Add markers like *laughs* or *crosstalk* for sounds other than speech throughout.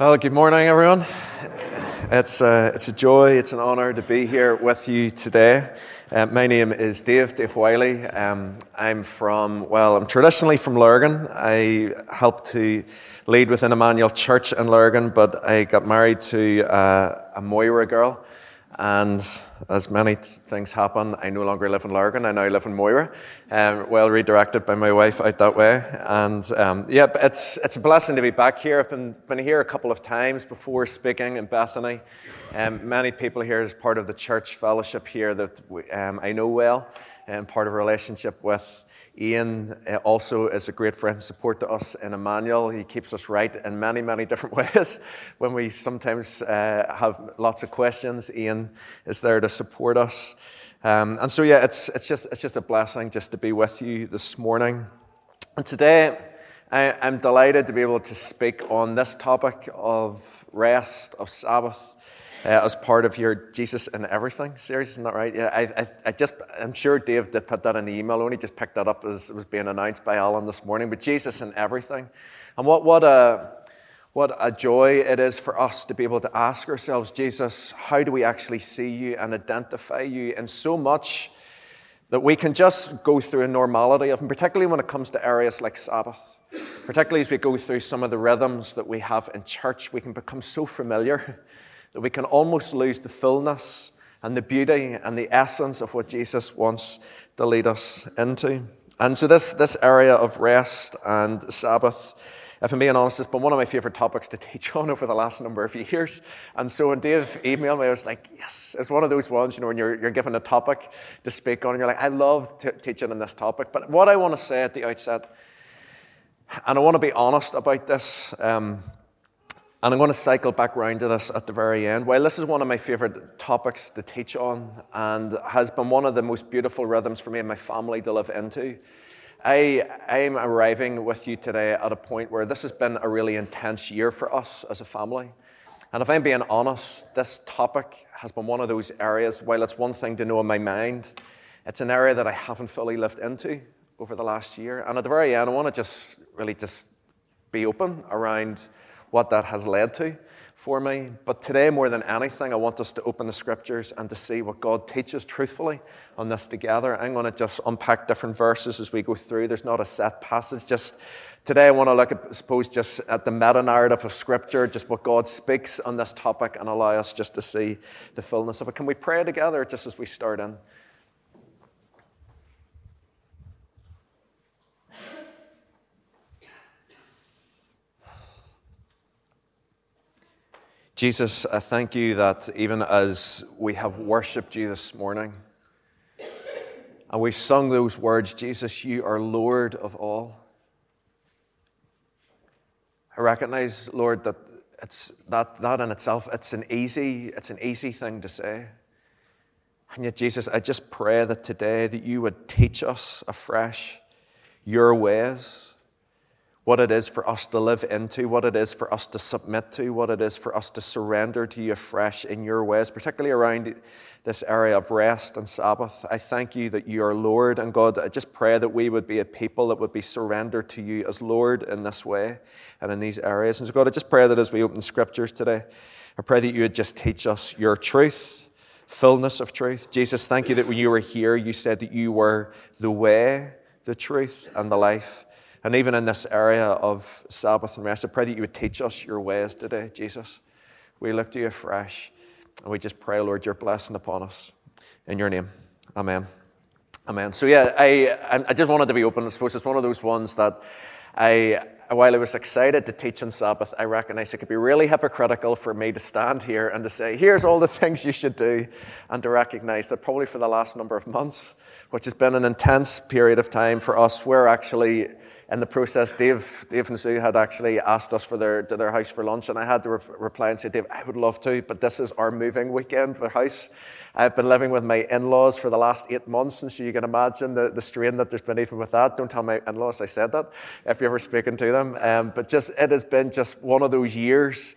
Well, good morning, everyone. It's a, uh, it's a joy, it's an honour to be here with you today. Uh, my name is Dave, Dave Wiley. Um, I'm from, well, I'm traditionally from Lurgan. I helped to lead within Emmanuel Church in Lurgan, but I got married to uh, a Moira girl and as many things happen, I no longer live in Lurgan. I now live in Moira. Um, well redirected by my wife out that way. And um, yeah, it's, it's a blessing to be back here. I've been, been here a couple of times before speaking in Bethany. Um, many people here as part of the church fellowship here that um, I know well and part of a relationship with. Ian uh, also is a great friend and support to us in Emmanuel. He keeps us right in many, many *laughs* different ways. when we sometimes uh, have lots of questions, Ian is there to support us. Um, and so, yeah, it's, it's, just, it's just a blessing just to be with you this morning. And today, I, I'm delighted to be able to speak on this topic of rest, of Sabbath uh, as part of your Jesus and Everything series, isn't that right? Yeah, I, I, I, just, I'm sure Dave did put that in the email, only just picked that up as it was being announced by Alan this morning, but Jesus and Everything. And what, what, a, what a joy it is for us to be able to ask ourselves, Jesus, how do we actually see you and identify you in so much that we can just go through a normality of, and particularly when it comes to areas like Sabbath. Particularly as we go through some of the rhythms that we have in church, we can become so familiar that we can almost lose the fullness and the beauty and the essence of what Jesus wants to lead us into. And so, this, this area of rest and Sabbath, if I'm being honest, has been one of my favorite topics to teach on *laughs* over the last number of years. And so, when Dave emailed me, I was like, yes, it's one of those ones, you know, when you're, you're given a topic to speak on, and you're like, I love t- teaching on this topic. But what I want to say at the outset, and I want to be honest about this, um, and I'm going to cycle back round to this at the very end. While this is one of my favourite topics to teach on and has been one of the most beautiful rhythms for me and my family to live into, I, I'm arriving with you today at a point where this has been a really intense year for us as a family. And if I'm being honest, this topic has been one of those areas, while it's one thing to know in my mind, it's an area that I haven't fully lived into over the last year. And at the very end, I want to just really just be open around what that has led to for me. But today, more than anything, I want us to open the scriptures and to see what God teaches truthfully on this together. I'm going to just unpack different verses as we go through. There's not a set passage. Just today, I want to look at, I suppose, just at the meta narrative of scripture, just what God speaks on this topic, and allow us just to see the fullness of it. Can we pray together just as we start in? Jesus, I thank you that even as we have worshiped you this morning and we've sung those words, Jesus, you are Lord of all. I recognize, Lord, that it's that, that in itself, it's an easy, it's an easy thing to say. And yet, Jesus, I just pray that today that you would teach us afresh your ways what it is for us to live into, what it is for us to submit to, what it is for us to surrender to you afresh in your ways, particularly around this area of rest and Sabbath. I thank you that you are Lord. And God, I just pray that we would be a people that would be surrendered to you as Lord in this way and in these areas. And so, God, I just pray that as we open the scriptures today, I pray that you would just teach us your truth, fullness of truth. Jesus, thank you that when you were here, you said that you were the way, the truth, and the life. And even in this area of Sabbath and rest, I pray that you would teach us your ways today, Jesus. We look to you afresh. And we just pray, Lord, your blessing upon us. In your name. Amen. Amen. So, yeah, I, I just wanted to be open. I suppose it's one of those ones that I, while I was excited to teach on Sabbath, I recognize it could be really hypocritical for me to stand here and to say, here's all the *laughs* things you should do, and to recognize that probably for the last number of months, which has been an intense period of time for us, we're actually in the process, Dave, Dave and Sue had actually asked us for their, to their house for lunch, and I had to re- reply and say, Dave, I would love to, but this is our moving weekend for house. I've been living with my in laws for the last eight months, and so you can imagine the, the strain that there's been even with that. Don't tell my in laws I said that if you're ever speaking to them. Um, but just it has been just one of those years.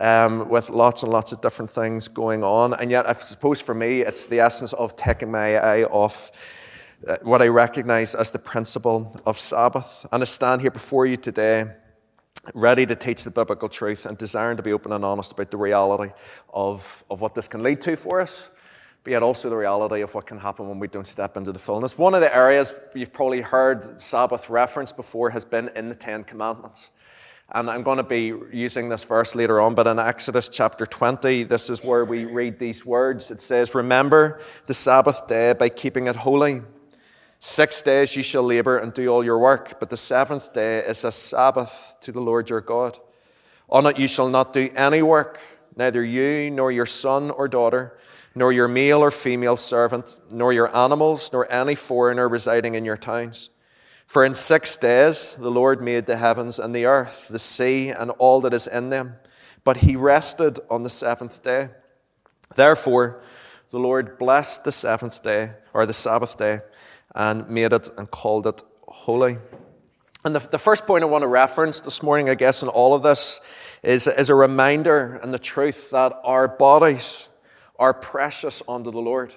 Um, with lots and lots of different things going on. And yet, I suppose for me, it's the essence of taking my eye off Uh, what I recognize as the principle of Sabbath. And I stand here before you today ready to teach the biblical truth and desiring to be open and honest about the reality of, of what this can lead to for us, but yet also the reality of what can happen when we don't step into the fullness. One of the areas you've probably heard Sabbath reference before has been in the Ten Commandments. And I'm going to be using this verse later on, but in Exodus chapter 20, this is where we read these words. It says, Remember the Sabbath day by keeping it holy. Six days you shall labor and do all your work, but the seventh day is a Sabbath to the Lord your God. On it you shall not do any work, neither you, nor your son or daughter, nor your male or female servant, nor your animals, nor any foreigner residing in your towns. For in six days the Lord made the heavens and the earth, the sea, and all that is in them. But he rested on the seventh day. Therefore, the Lord blessed the seventh day, or the Sabbath day and made it and called it holy. And the, the first point I want to reference this morning, I guess, in all of this is, is a reminder and the truth that our bodies are precious unto the Lord.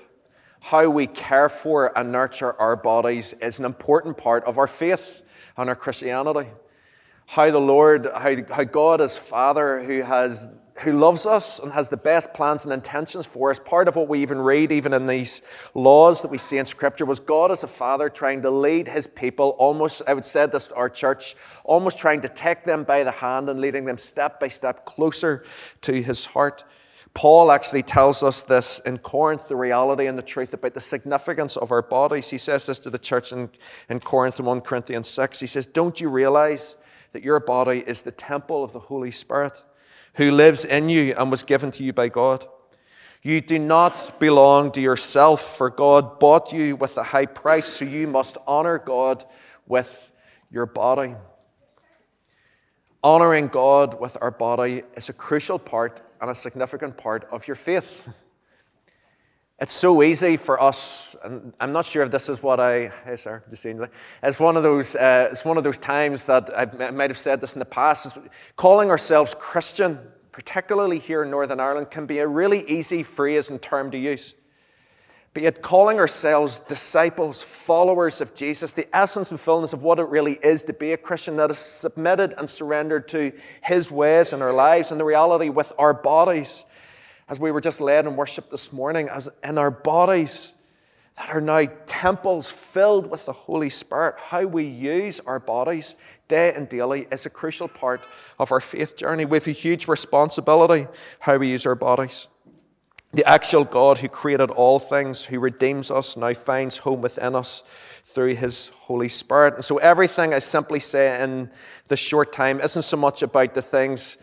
How we care for and nurture our bodies is an important part of our faith and our Christianity. How the Lord, how, how God is Father who has who loves us and has the best plans and intentions for us. Part of what we even read, even in these laws that we see in Scripture, was God as a father trying to lead his people, almost, I would say this to our church, almost trying to take them by the hand and leading them step by step closer to his heart. Paul actually tells us this in Corinth, the reality and the truth about the significance of our bodies. He says this to the church in, in Corinth in 1 Corinthians 6. He says, Don't you realize that your body is the temple of the Holy Spirit? Who lives in you and was given to you by God. You do not belong to yourself, for God bought you with a high price, so you must honor God with your body. Honoring God with our body is a crucial part and a significant part of your faith. It's so easy for us, I'm not sure if this is what I. *laughs* Hey, sir, just seeing It's one of those. Uh, it's one of those times that I might have said this in the past. is calling ourselves Christian, particularly here in Northern Ireland, can be a really easy phrase and term to use. But yet, calling ourselves disciples, followers of Jesus, the essence and fullness of what it really is to be a Christian that is submitted and surrendered to His ways in our lives, and the reality with our bodies as we were just led in worship this morning, as in our bodies that are now temples filled with the Holy Spirit, how we use our bodies day and daily is a crucial part of our faith journey. We have a huge responsibility how we use our bodies. The actual God who created all things, who redeems us, now finds home within us through his Holy Spirit. And so everything I simply say in this short time isn't so much about the things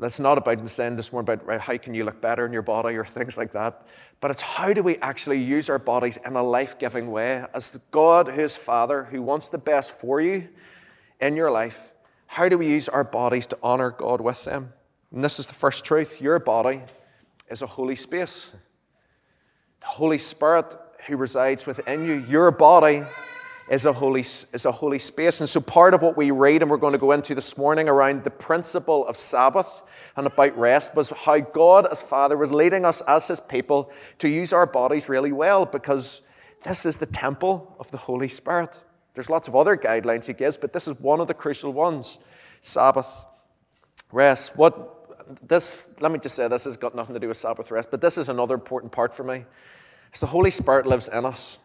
that's not about saying this more about how can you look better in your body or things like that. But it's how do we actually use our bodies in a life giving way? As the God who is Father, who wants the best for you in your life, how do we use our bodies to honor God with them? And this is the first truth your body is a holy space. The Holy Spirit who resides within you, your body is a holy, is a holy space. And so, part of what we read and we're going to go into this morning around the principle of Sabbath and about rest was how God, as Father, was leading us as His people to use our bodies really well because this is the temple of the Holy Spirit. There's lots of other guidelines He gives, but this is one of the crucial ones Sabbath, rest. What this, let me just say, this has got nothing to do with Sabbath rest, but this is another important part for me. As the Holy Spirit lives in us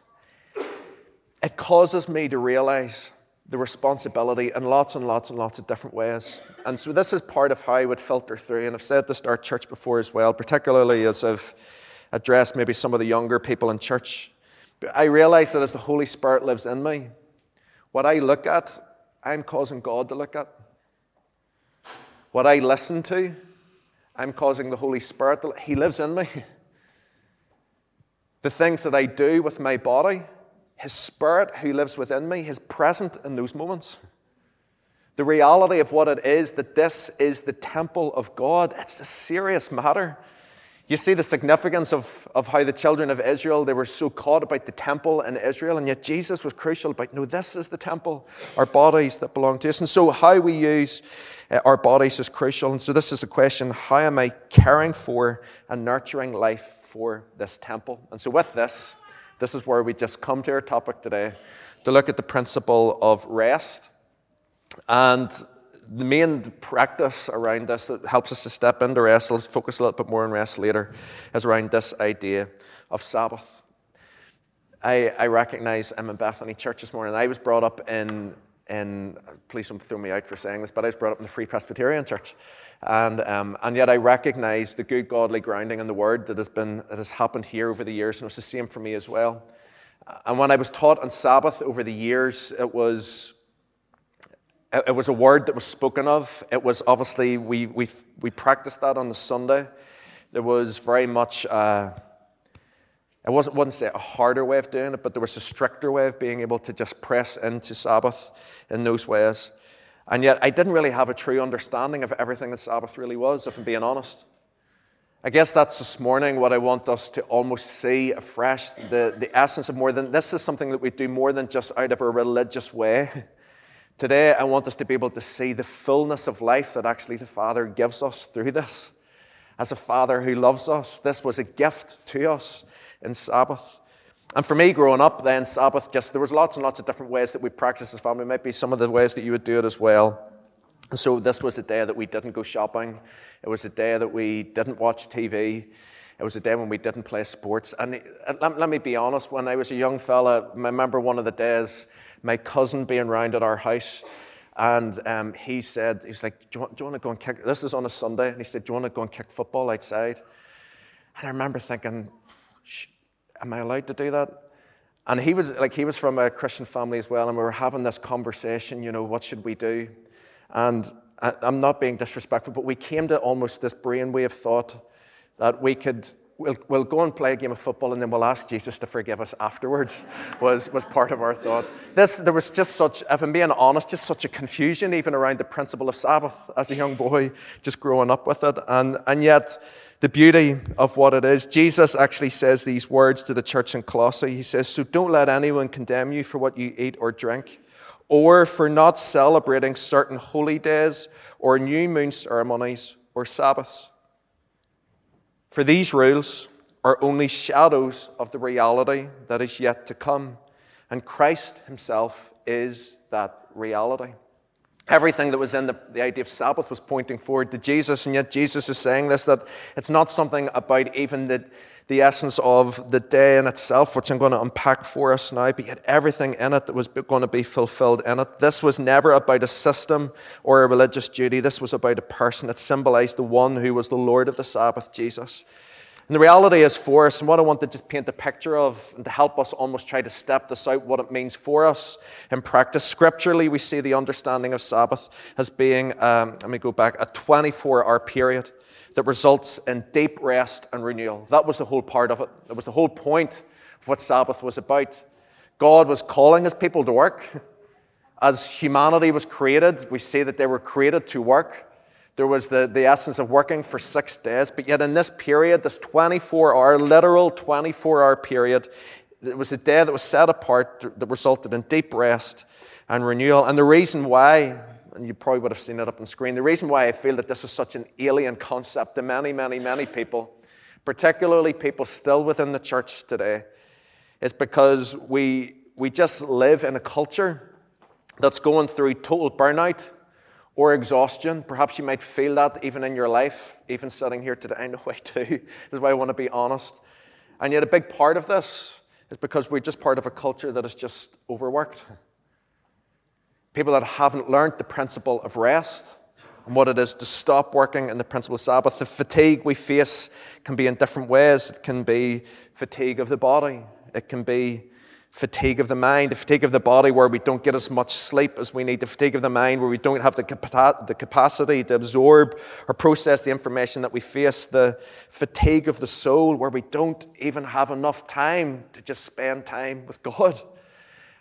it causes me to realize the responsibility in lots and lots and lots of different ways. And so this is part of how I would filter through. And I've said this to our church before as well, particularly as I've addressed maybe some of the younger people in church. But I realize that as the Holy Spirit lives in me, what I look at, I'm causing God to look at. What I listen to, I'm causing the Holy Spirit to, He lives in me. *laughs* The things that I do with my body, his Spirit who lives within me is present in those moments. The reality of what it is that this is the temple of God, it's a serious matter. You see the significance of, of how the children of Israel, they were so caught about the temple in Israel, and yet Jesus was crucial about, no, this is the temple, our bodies that belong to us. And so how we use uh, our bodies is crucial. And so this is a question, how am I caring for and nurturing life for this temple? And so with this, this is where we just come to our topic today to look at the principle of rest. And the main practice around this that helps us to step into rest, let's focus a little bit more on rest later, is around this idea of Sabbath. I, I recognize I'm in Bethany Church this morning. I was brought up in, in, please don't throw me out for saying this, but I was brought up in the Free Presbyterian Church. And, um, and yet I recognize the good godly grounding in the word that has, been, that has happened here over the years, and it was the same for me as well. And when I was taught on Sabbath over the years, it was, it was a word that was spoken of. It was obviously, we, we, we practiced that on the Sunday. There was very much, uh, I wasn't, wouldn't say a harder way of doing it, but there was a stricter way of being able to just press into Sabbath in those ways. And yet, I didn't really have a true understanding of everything that Sabbath really was, if I'm being honest. I guess that's this morning what I want us to almost see afresh the, the essence of more than this is something that we do more than just out of a religious way. *laughs* Today, I want us to be able to see the fullness of life that actually the Father gives us through this. As a Father who loves us, this was a gift to us in Sabbath. And for me, growing up, then Sabbath, just there was lots and lots of different ways that we practiced as family. Maybe some of the ways that you would do it as well. So this was a day that we didn't go shopping. It was a day that we didn't watch TV. It was a day when we didn't play sports. And let, let me be honest, when I was a young fella, I remember one of the days my cousin being round at our house. And um, he said, he was like, do you, want, do you, want, to go and kick? This is on a Sunday. And he said, do you want to go and kick football outside? And I remember thinking, am I allowed to do that? And he was like, he was from a Christian family as well, and we were having this conversation, you know, what should we do? And I, I'm not being disrespectful, but we came to almost this brainwave thought that we could we'll, we'll go and play a game of football and then we'll ask Jesus to forgive us afterwards, *laughs* was, was part of our thought. This, there was just such, if I'm being honest, just such a confusion even around the principle of Sabbath as a young boy, just growing up with it. And, and yet, the beauty of what it is, Jesus actually says these words to the church in Colossae. He says, So don't let anyone condemn you for what you eat or drink, or for not celebrating certain holy days, or new moon ceremonies, or Sabbaths for these rules are only shadows of the reality that is yet to come. And Christ Himself is that reality. Everything that was in the, the idea of Sabbath was pointing forward to Jesus, and yet Jesus is saying this that it's not something about even the, the essence of the day in itself, which I'm going to unpack for us now, but yet everything in it that was going to be fulfilled in it. This was never about a system or a religious duty. This was about a person. It symbolized the one who was the Lord of the Sabbath, Jesus. And the reality is for us, and what I want to just paint a picture of, and to help us almost try to step this out, what it means for us in practice. Scripturally, we see the understanding of Sabbath as being, um, let me go back, a 24 hour period that results in deep rest and renewal. That was the whole part of it. It was the whole point of what Sabbath was about. God was calling his people to work. *laughs* As humanity was created, we see that they were created to work. There was the, the essence of working for six days, but yet in this period, this 24 hour, literal 24 hour period, it was a day that was set apart that resulted in deep rest and renewal. And the reason why and you probably would have seen it up on screen. The reason why I feel that this is such an alien concept to many, many, many people, particularly people still within the church today, is because we, we just live in a culture that's going through total burnout or exhaustion. Perhaps you might feel that even in your life, even sitting here today. I know *laughs* I do. This is why I want to be honest. And yet, a big part of this is because we're just part of a culture that is just overworked people that haven't learned the principle of rest and what it is to stop working and the principle of Sabbath. The fatigue we face can be in different ways. It can be fatigue of the body, it can be fatigue of the mind, the fatigue of the body where we don't get as much sleep as we need, the fatigue of the mind where we don't have the, capa- the capacity to absorb or process the information that we face, the fatigue of the soul where we don't even have enough time to just spend time with God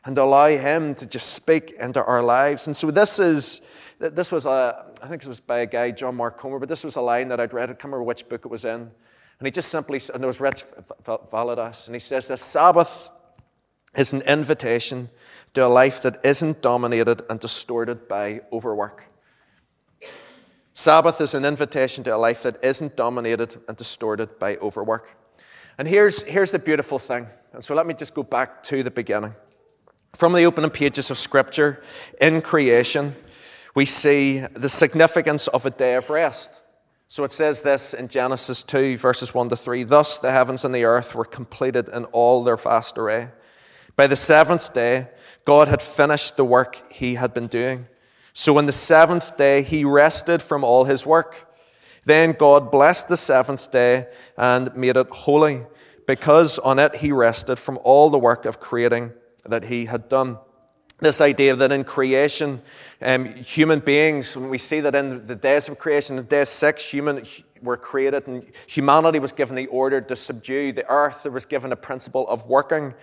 and allow Him to just speak into our lives. And so this is, this was a, I think it was by a guy, John Mark Comer, but this was a line that I'd read. I can't remember which book it was in. And he just simply, and it was Rich Villodas, and he says this Sabbath is an invitation to a life that isn't dominated and distorted by overwork. Sabbath is an invitation to a life that isn't dominated and distorted by overwork. And here's, here's the beautiful thing. And so let me just go back to the beginning. From the opening pages of Scripture, in creation, we see the significance of a day of rest. So it says this in Genesis 2, verses 1 to 3 Thus the heavens and the earth were completed in all their vast array. By the seventh day, God had finished the work he had been doing. So on the seventh day, he rested from all his work. Then God blessed the seventh day and made it holy, because on it he rested from all the work of creating that he had done. This idea that in creation, um, human beings, when we see that in the days of creation, in day six, human were created and humanity was given the order to subdue the earth. There was given a principle of working.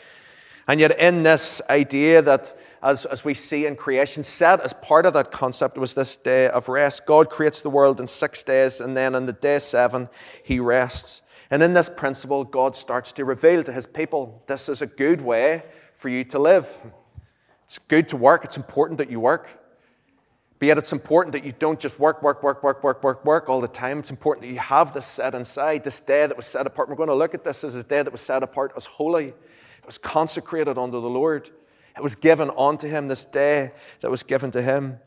And yet, in this idea that, as, as we see in creation, set as part of that concept was this day of rest. God creates the world in six days, and then on the day seven, he rests. And in this principle, God starts to reveal to his people this is a good way for you to live. It's good to work, it's important that you work. But yet, it's important that you don't just work, work, work, work, work, work, work all the time. It's important that you have this set inside, this day that was set apart. We're going to look at this as a day that was set apart as holy. It was consecrated unto the Lord. It was given unto him this day that was given to him.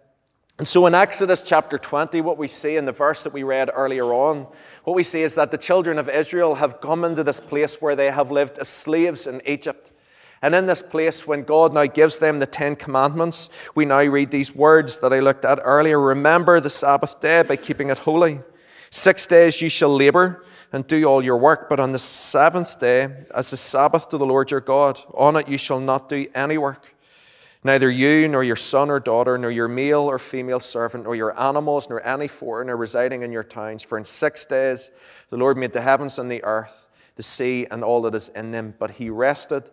And so in Exodus chapter 20, what we see in the verse that we read earlier on, what we see is that the children of Israel have come into this place where they have lived as slaves in Egypt. And in this place, when God now gives them the Ten Commandments, we now read these words that I looked at earlier Remember the Sabbath day by keeping it holy. Six days you shall labor and do all your work, but on the seventh day, as the Sabbath to the Lord your God, on it you shall not do any work. Neither you, nor your son or daughter, nor your male or female servant, nor your animals, nor any foreigner residing in your towns. For in six days the Lord made the heavens and the earth, the sea, and all that is in them. But he rested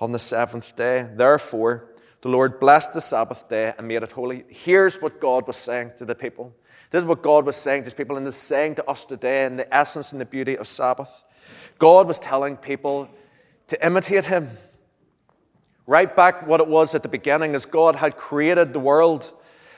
on the seventh day. Therefore, the Lord blessed the Sabbath day and made it holy. Here's what God was saying to the people. This is what God was saying to his people, and is saying to us today in the essence and the beauty of Sabbath. God was telling people to imitate him. Right back what it was at the beginning, as God had created the world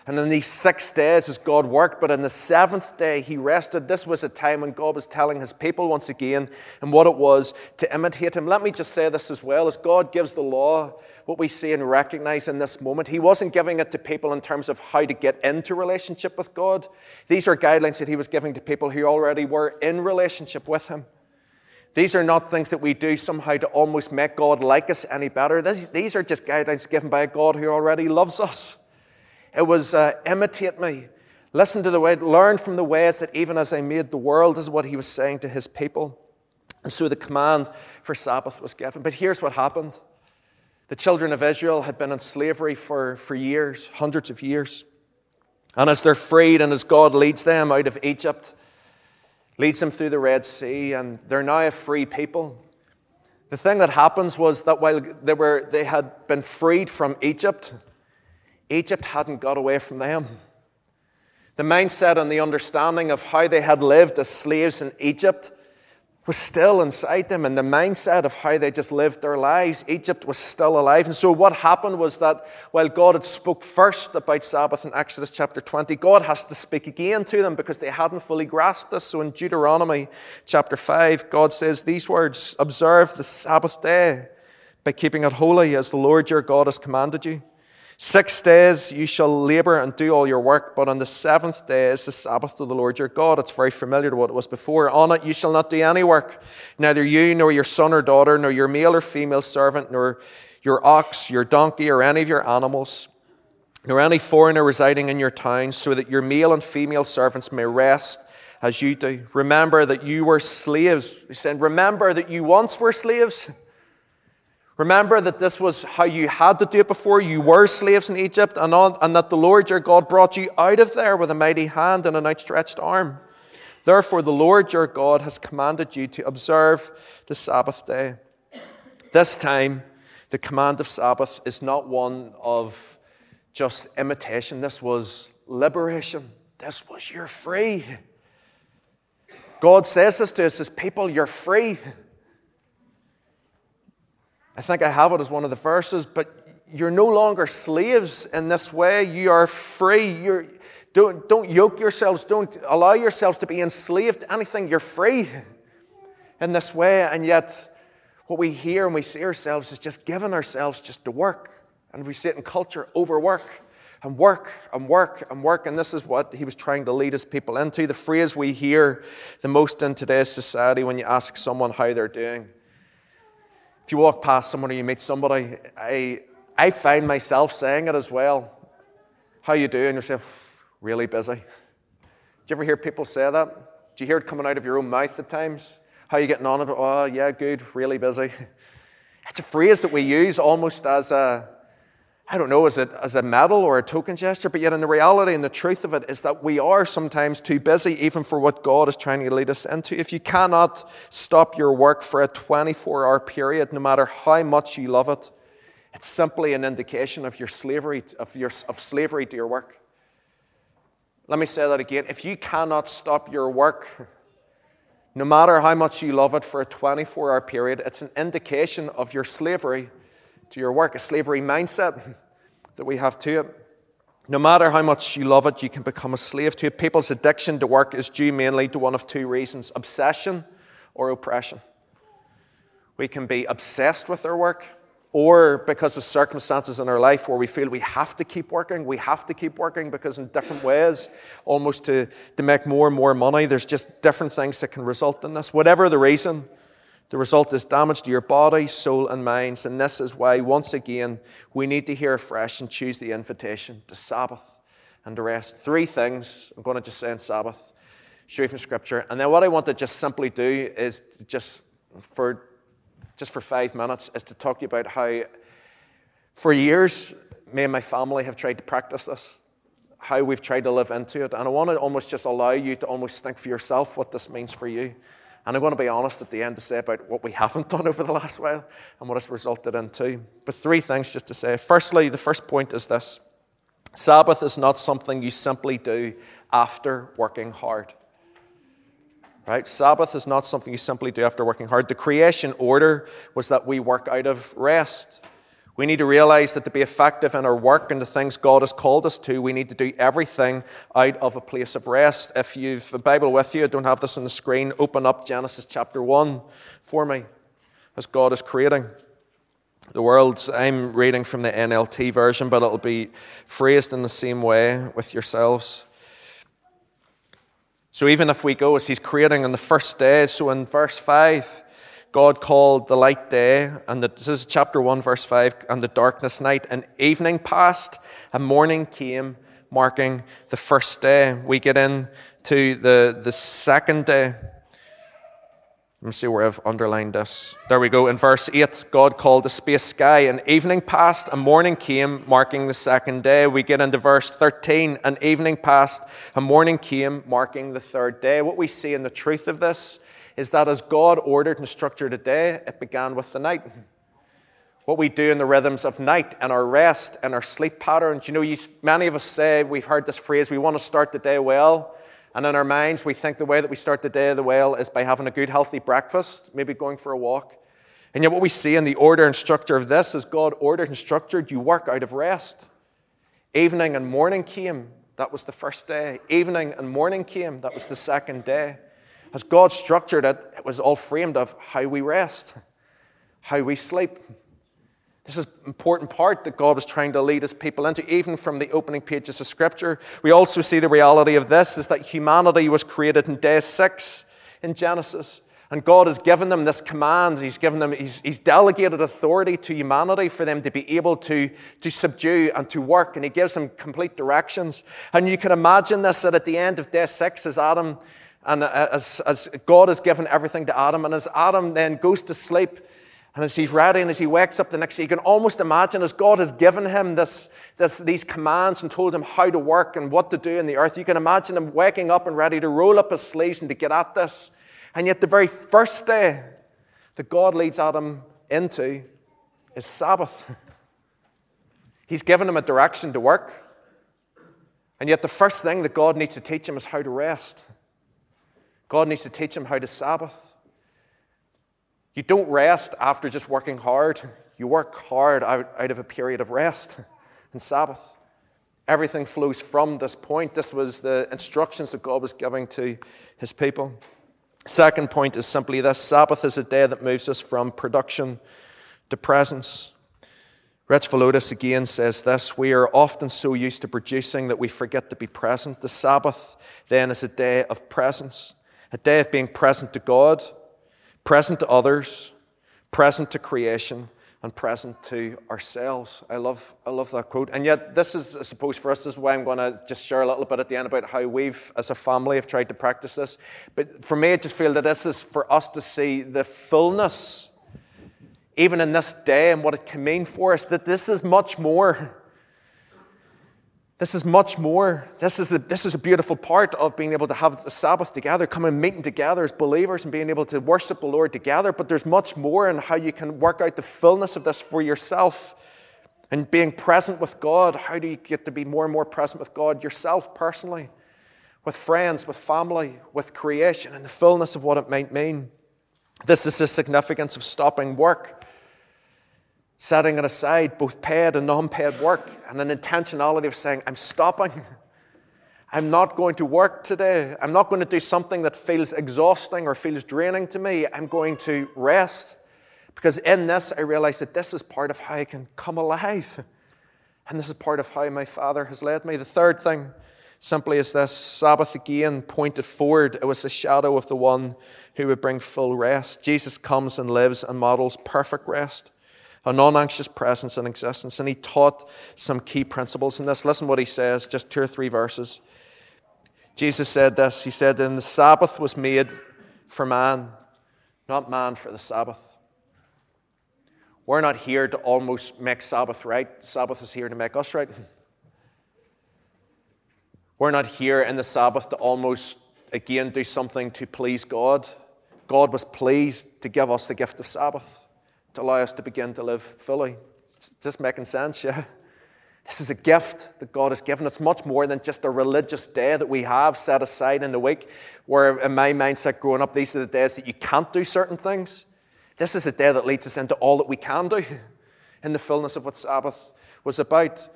and in these six days as God worked, but in the seventh day he rested. This was a time when God was telling his people once again and what it was to imitate him. Let me just say this as well as God gives the law, what we see and recognize in this moment, he wasn't giving it to people in terms of how to get into relationship with God. These are guidelines that he was giving to people who already were in relationship with him. These are not things that we do somehow to almost make God like us any better. These are just guidelines given by a God who already loves us. It was uh, imitate me. Listen to the way, learn from the ways that even as I made the world, is what he was saying to his people. And so the command for Sabbath was given. But here's what happened the children of Israel had been in slavery for, for years, hundreds of years. And as they're freed and as God leads them out of Egypt, leads them through the Red Sea, and they're now a free people. The thing that happens was that while they, were, they had been freed from Egypt, Egypt hadn't got away from them. The mindset and the understanding of how they had lived as slaves in Egypt was still inside them, and the mindset of how they just lived their lives, Egypt was still alive. And so, what happened was that while God had spoke first about Sabbath in Exodus chapter 20, God has to speak again to them because they hadn't fully grasped this. So, in Deuteronomy chapter 5, God says these words Observe the Sabbath day by keeping it holy as the Lord your God has commanded you. Six days you shall labor and do all your work, but on the seventh day is the Sabbath to the Lord your God. It's very familiar to what it was before. On it you shall not do any work, neither you, nor your son or daughter, nor your male or female servant, nor your ox, your donkey, or any of your animals, nor any foreigner residing in your towns, so that your male and female servants may rest as you do. Remember that you were slaves. He said, Remember that you once were slaves. Remember that this was how you had to do it before. You were slaves in Egypt, and, and that the Lord your God brought you out of there with a mighty hand and an outstretched arm. Therefore, the Lord your God has commanded you to observe the Sabbath day. This time, the command of Sabbath is not one of just imitation, this was liberation. This was you're free. God says this to us as people, you're free. I think I have it as one of the verses, but you're no longer slaves in this way. You are free. You're, don't, don't yoke yourselves, don't allow yourselves to be enslaved to anything. You're free in this way. And yet, what we hear and we see ourselves is just giving ourselves just to work. And we see it in culture overwork and work and work and work. And this is what he was trying to lead his people into. The phrase we hear the most in today's society when you ask someone how they're doing. If you walk past someone or you meet somebody, I, I find myself saying it as well. How you doing? You say, really busy. Do you ever hear people say that? Do you hear it coming out of your own mouth at times? How you getting on? Oh, yeah, good, really busy. It's a phrase that we use almost as a, I don't know, as a, as a medal or a token gesture, but yet in the reality and the truth of it is that we are sometimes too busy even for what God is trying to lead us into. If you cannot stop your work for a 24 hour period, no matter how much you love it, it's simply an indication of your slavery, of, your, of slavery to your work. Let me say that again. If you cannot stop your work, no matter how much you love it for a 24 hour period, it's an indication of your slavery to your work, a slavery mindset that we have to it. No matter how much you love it, you can become a slave to it. People's addiction to work is due mainly to one of two reasons obsession or oppression. We can be obsessed with our work, or because of circumstances in our life where we feel we have to keep working, we have to keep working because in different ways, almost to, to make more and more money, there's just different things that can result in this. Whatever the reason, the result is damage to your body, soul, and minds. And this is why, once again, we need to hear afresh and choose the invitation to Sabbath and to rest. Three things I'm going to just say in Sabbath, you from Scripture. And then what I want to just simply do is just for just for five minutes, is to talk to you about how, for years, me and my family have tried to practice this, how we've tried to live into it. And I want to almost just allow you to almost think for yourself what this means for you. And I'm going to be honest at the end to say about what we haven't *laughs* done over the last while and what it's resulted into. But three things just to say. Firstly, the first point is this Sabbath is not something you simply do after working hard. Right? Sabbath is not something you simply do after working hard. The creation order was that we work out of rest. We need to realize that to be effective in our work and the things God has called us to, we need to do everything out of a place of rest. If you've a Bible with you, I don't have this on the screen, open up Genesis chapter 1 for me as God is creating the world. I'm reading from the NLT version, but it'll be phrased in the same way with yourselves. So even if we go as he's creating on the first day, so in verse 5, God called the light day, and the, this is chapter 1, verse 5, and the darkness night, and evening passed, and morning came, marking the first day. We get into the, the second day. Let me see where I've underlined this. There we go. In verse 8, God called the space sky, and evening passed, and morning came, marking the second day. We get into verse 13, and evening passed, and morning came, marking the third day. What we see in the truth of this is that as God ordered and structured a day, it began with the night. What we do in the rhythms of night and our rest and our sleep patterns. You know, you, many of us say, we've heard this phrase, we want to start the day well. And in our minds, we think the way that we start the day of the well is by having a good, healthy breakfast, maybe going for a walk. And yet, what we see in the order and structure of this is God ordered and structured you work out of rest. Evening and morning came, that was the first day. Evening and morning came, that was the second day. As God structured it, it was all framed of how we rest, how we sleep. This is an important part that God was trying to lead his people into, even from the opening pages of Scripture. We also see the reality of this is that humanity was created in day six in Genesis. And God has given them this command. He's given them, he's, he's delegated authority to humanity for them to be able to, to subdue and to work. And He gives them complete directions. And you can imagine this that at the end of day six, as Adam and as, as God has given everything to Adam, and as Adam then goes to sleep, and as he's ready and as he wakes up the next day, you can almost imagine as God has given him this, this, these commands and told him how to work and what to do in the earth, you can imagine him waking up and ready to roll up his sleeves and to get at this. And yet, the very first day that God leads Adam into is Sabbath. *laughs* He's given him a direction to work. And yet, the first thing that God needs to teach him is how to rest. God needs to teach him how to Sabbath. You don't rest after just working hard. You work hard out, out of a period of rest and Sabbath. Everything flows from this point. This was the instructions that God was giving to his people. Second point is simply this Sabbath is a day that moves us from production to presence. Rich Villodas again says this We are often so used to producing that we forget to be present. The Sabbath then is a day of presence, a day of being present to God, present to others, present to creation, and present to ourselves. I love, I love that quote. And yet, this is, I suppose, for us, this is why I'm going to just share a little bit at the end about how we've, as a family, have tried to practice this. But for me, I just feel that this is for us to see the fullness even in this day and what it can mean for us, that this is much more. This is much more. This is, the, this is a beautiful part of being able to have the Sabbath together, coming meeting together as believers and being able to worship the Lord together. But there's much more in how you can work out the fullness of this for yourself and being present with God. How do you get to be more and more present with God yourself personally, with friends, with family, with creation, and the fullness of what it might mean? This is the significance of stopping work setting it aside, both paid and non paid work, and an intentionality of saying, I'm stopping. *laughs* I'm not going to work today. I'm not going to do something that feels exhausting or feels draining to me. I'm going to rest. Because in this, I realize that this is part of how I can come alive. *laughs* And this is part of how my Father has led me. The third thing simply is this Sabbath again pointed forward. It was the shadow of the one who would bring full rest. Jesus comes and lives and models perfect rest a non anxious presence and existence. And he taught some key principles in this. Listen what he says, just two or three verses. Jesus said this He said, And the Sabbath was made for man, not man for the Sabbath. We're not here to almost make Sabbath right. Sabbath is here to make us right. We're not here in the Sabbath to almost, again, do something to please God. God was pleased to give us the gift of Sabbath to allow us to begin to live fully. It's just making sense, yeah? This is a gift that God has given. It's much more than just a religious day that we have set aside in the week, where in my mindset growing up, these are the days that you can't do certain things. This is a day that leads us into all that we can do in the fullness of what Sabbath was about.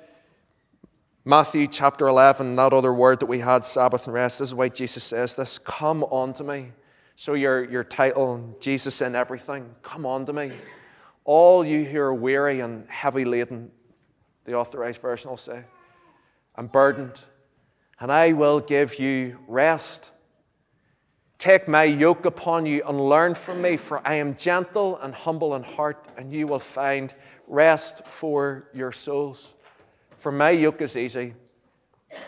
Matthew chapter 11, that other word that we had, Sabbath and rest, this is why Jesus says this Come unto me. So, your, your title, Jesus in everything, come unto me. All you who are weary and heavy laden, the authorized version will say, and burdened, and I will give you rest. Take my yoke upon you and learn from me, for I am gentle and humble in heart, and you will find rest for your souls. For my yoke is easy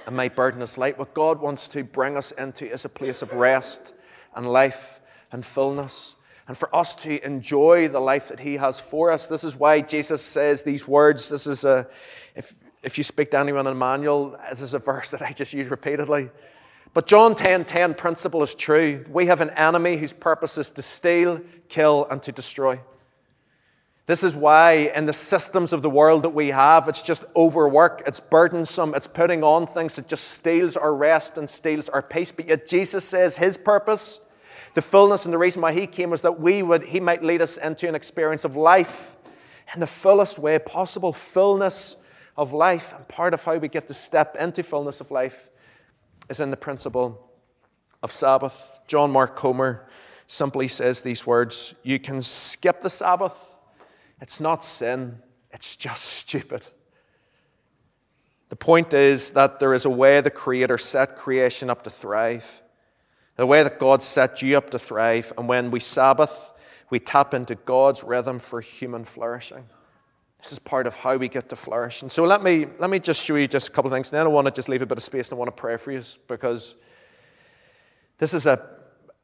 and my burden is light. What God wants to bring us into is a place of rest and life and fullness and for us to enjoy the life that He has for us. This is why Jesus says these words. This is a, if, if you speak to anyone in Emmanuel, this is a verse that I just use repeatedly. But John 10 10 principle is true. We have an enemy whose purpose is to steal, kill, and to destroy. This is why, in the systems of the world that we have, it's just overwork, it's burdensome, it's putting on things that just steals our rest and steals our peace. But yet, Jesus says his purpose the fullness and the reason why he came was that we would, he might lead us into an experience of life in the fullest way possible, fullness of life. And part of how we get to step into fullness of life is in the principle of Sabbath. John Mark Comer simply says these words You can skip the Sabbath. It's not sin, it's just stupid. The point is that there is a way the Creator set creation up to thrive the way that God set you up to thrive. And when we Sabbath, we tap into God's rhythm for human flourishing. This is part of how we get to flourish. And so let me, let me just show you just a couple of things. And then I want to just leave a bit of space and I want to pray for you because this is a,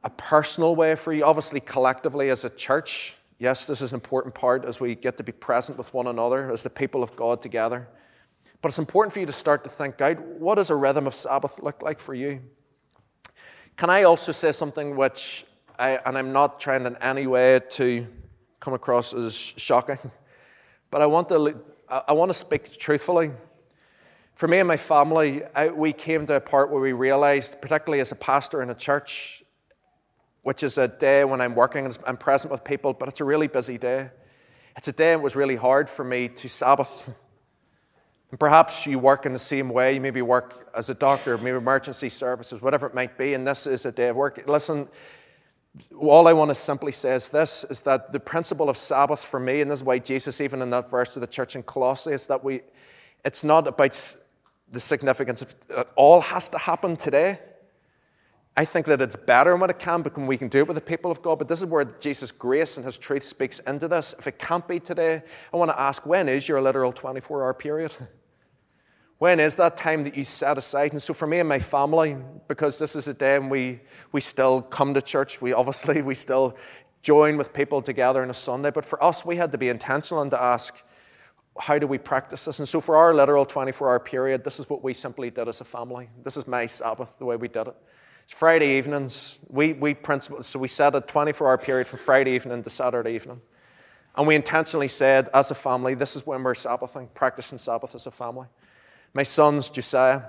a personal way for you. Obviously, collectively as a church, yes, this is an important part as we get to be present with one another as the people of God together. But it's important for you to start to think out what does a rhythm of Sabbath look like for you? Can I also say something which, I, and I'm not trying in any way to come across as shocking, but I want to, I want to speak truthfully. For me and my family, I, we came to a part where we realized, particularly as a pastor in a church, which is a day when I'm working and I'm present with people, but it's a really busy day. It's a day it was really hard for me to Sabbath. And perhaps you work in the same way. You maybe work as a doctor, maybe emergency services, whatever it might be, and this is a day of work. Listen, all I want to simply say is this is that the principle of Sabbath for me, and this is why Jesus, even in that verse to the church in Colossae, is that we, it's not about the significance of it all has to happen today. I think that it's better when it can, but we can do it with the people of God. But this is where Jesus' grace and his truth speaks into this. If it can't be today, I want to ask when is your literal 24 hour period? *laughs* When is that time that you set aside? And so for me and my family, because this is a day when we, we still come to church, we obviously we still join with people together on a Sunday. But for us, we had to be intentional and to ask, how do we practice this? And so for our literal 24 hour period, this is what we simply did as a family. This is my Sabbath, the way we did it. It's Friday evenings. We, we principle, so we set a 24 hour period from Friday evening to Saturday evening. And we intentionally said, as a family, this is when we're Sabbathing, practicing Sabbath as a family. My son's Josiah,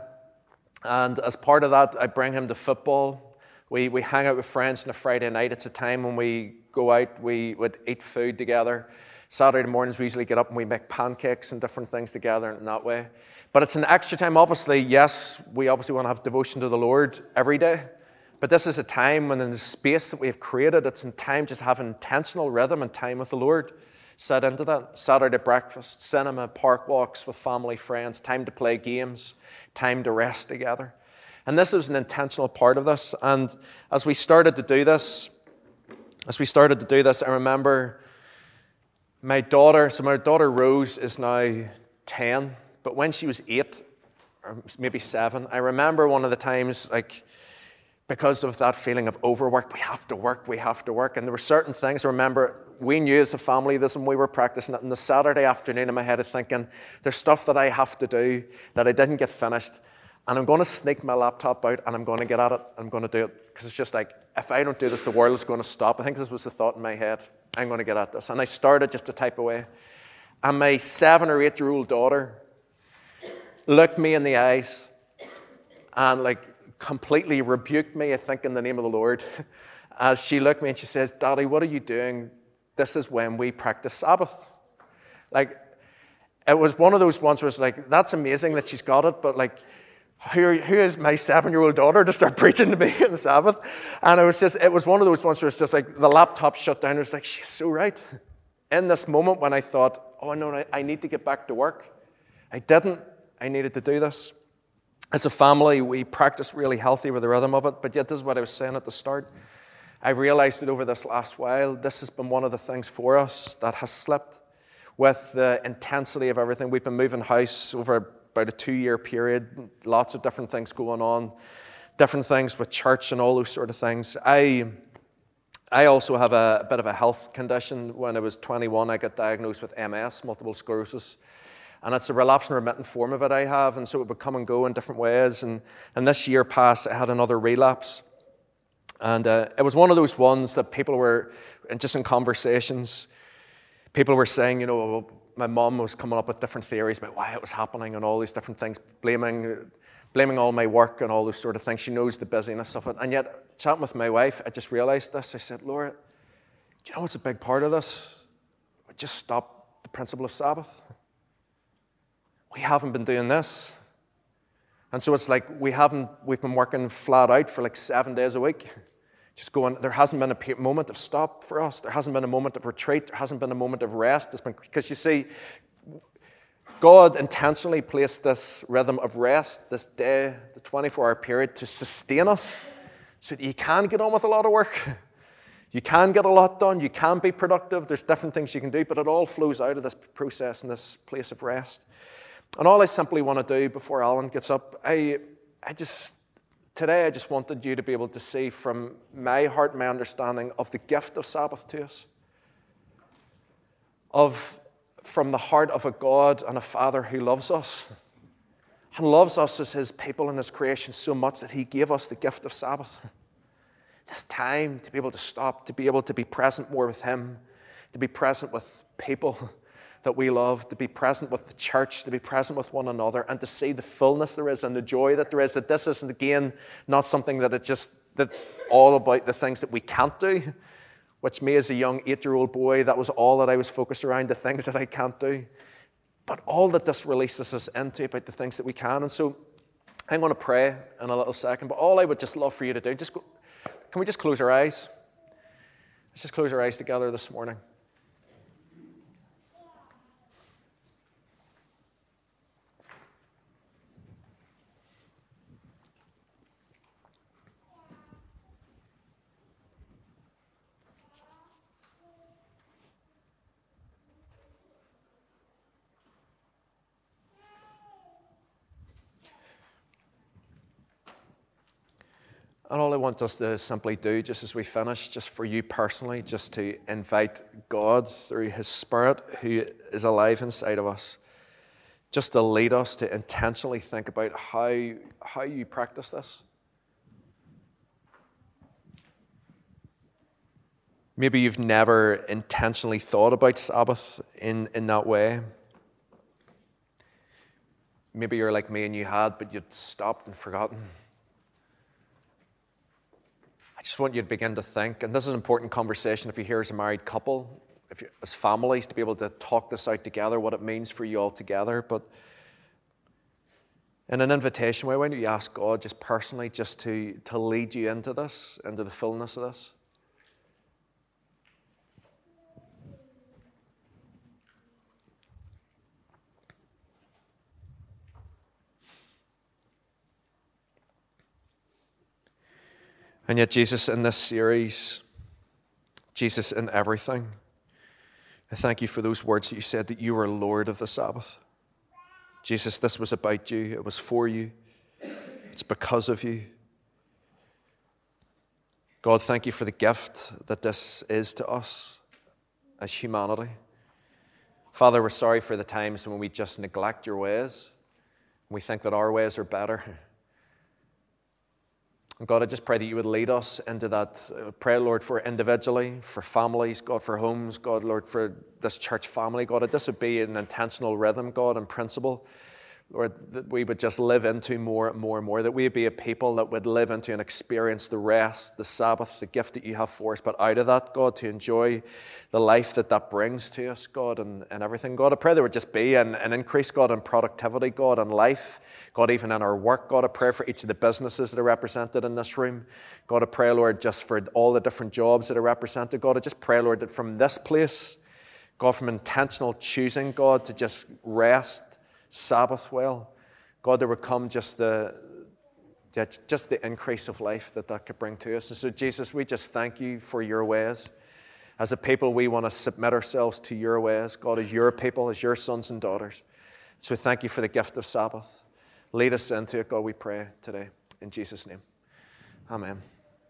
and as part of that, I bring him to football. We, we hang out with friends on a Friday night. It's a time when we go out, we would eat food together. Saturday mornings, we usually get up and we make pancakes and different things together in that way. But it's an extra time, obviously. Yes, we obviously want to have devotion to the Lord every day. But this is a time when, in the space that we have created, it's in time just have intentional rhythm and time with the Lord set into that. Saturday breakfast, cinema, park walks with family, friends, time to play games, time to rest together. And this was an intentional part of this. And as we started to do this, as we started to do this, I remember my daughter, so my daughter Rose is now 10, but when she was eight, or maybe seven, I remember one of the times, like, because of that feeling of overwork, we have to work, we have to work. And there were certain things, I remember we knew as a family this and we were practicing it. And the Saturday afternoon in my head of thinking, there's stuff that I have to do that I didn't get finished. And I'm going to sneak my laptop out and I'm going to get at it. I'm going to do it. Because it's just like, if I don't do this, the world is going to stop. I think this was the thought in my head. I'm going to get at this. And I started just to type away. And my seven or eight year old daughter looked me in the eyes and like completely rebuked me, I think, in the name of the Lord. *laughs* As she looked me and she says, Daddy, what are you doing this is when we practice Sabbath. Like, it was one of those ones where it's like, that's amazing that she's got it, but like, who, who is my seven year old daughter to start *laughs* preaching to me on the Sabbath? And it was just, it was one of those ones where it's just like the laptop shut down. It was like, she's so right. *laughs* In this moment when I thought, oh no, I need to get back to work, I didn't. I needed to do this. As a family, we practice really healthy with the rhythm of it, but yet, this is what I was saying at the start. I realized that over this last while, this has been one of the things for us that has slipped with the intensity of everything. We've been moving house over about a two year period, lots of different things going on, different things with church and all those sort of things. I, I also have a, a bit of a health condition. When I was 21, I got diagnosed with MS, multiple sclerosis. And it's a relapse and remitting form of it I have, and so it would come and go in different ways. And, and this year past, I had another relapse. And uh, it was one of those ones that people were, and just in conversations, people were saying, you know, my mom was coming up with different theories about why it was happening and all these different things, blaming, blaming all my work and all those sort of things. She knows the busyness of it. And yet, chatting with my wife, I just realized this. I said, Laura, do you know what's a big part of this? We just stop the principle of Sabbath. We haven't been doing this. And so it's like we haven't, we've been working flat out for like seven days a week just going, there hasn't been a moment of stop for us. There hasn't been a moment of retreat. There hasn't been a moment of rest. Because you see, God intentionally placed this rhythm of rest, this day, the 24 hour period, to sustain us so that you can get on with a lot of work. *laughs* You can get a lot done. You can be productive. There's different things you can do, but it all flows out of this process and this place of rest. And all I simply want to do before Alan gets up, I, I just Today, I just wanted you to be able to see from my heart, my understanding of the gift of Sabbath to us, of from the heart of a God and a Father who loves us and loves us as His people and His creation so much that He gave us the gift of Sabbath. *laughs* This time to be able to stop, to be able to be present more with Him, to be present with people *laughs* that we love, to be present with the church, to be present with one another, and to see the fullness there is and the joy that there is. That this isn't, again, not something that it's just that all about the things that we can't do, which me as a young eight year old boy, that was all that I was focused around, the things that I can't do. But all that this releases us into about the things that we can. And so I'm going to pray in a little second, but all I would just love for you to do, just go, can we just close our eyes? Let's just close our eyes together this morning. And all I want us to simply do, just as we finish, just for you personally, just to invite God through His Spirit, who is alive inside of us, just to lead us to intentionally think about how, how you practice this. Maybe you've never intentionally thought about Sabbath in, in that way. Maybe you're like me and you had, but you'd stopped and forgotten. I just want you to begin to think, and this is an important conversation if you're here as a married couple, if you as families, to be able to talk this out together, what it means for you all together. But in an invitation way, why don't you ask God just personally just to, to lead you into this, into the fullness of this? And yet, Jesus, in this series, Jesus in everything, I thank you for those words that you said that you are Lord of the Sabbath. Jesus, this was about you, it was for you, it's because of you. God, thank you for the gift that this is to us as humanity. Father, we're sorry for the times when we just neglect your ways. We think that our ways are better. God, I just pray that you would lead us into that. Uh, pray, Lord, for individually, for families, God, for homes, God, Lord, for this church family, God, would be an intentional rhythm, God, and principle. Lord, that we would just live into more and more and more, that we would be a people that would live into and experience the rest, the Sabbath, the gift that you have for us, but out of that, God, to enjoy the life that that brings to us, God, and, and everything. God, I pray there would just be an, an increase, God, in productivity, God, in life, God, even in our work. God, I pray for each of the businesses that are represented in this room. God, I pray, Lord, just for all the different jobs that are represented. God, I just pray, Lord, that from this place, God, from intentional choosing, God, to just rest Sabbath well. God, there would come just the, just the increase of life that that could bring to us. And so, Jesus, we just thank you for your ways. As a people, we want to submit ourselves to your ways. God, as your people, as your sons and daughters. So, thank you for the gift of Sabbath. Lead us into it, God, we pray today. In Jesus' name. Amen.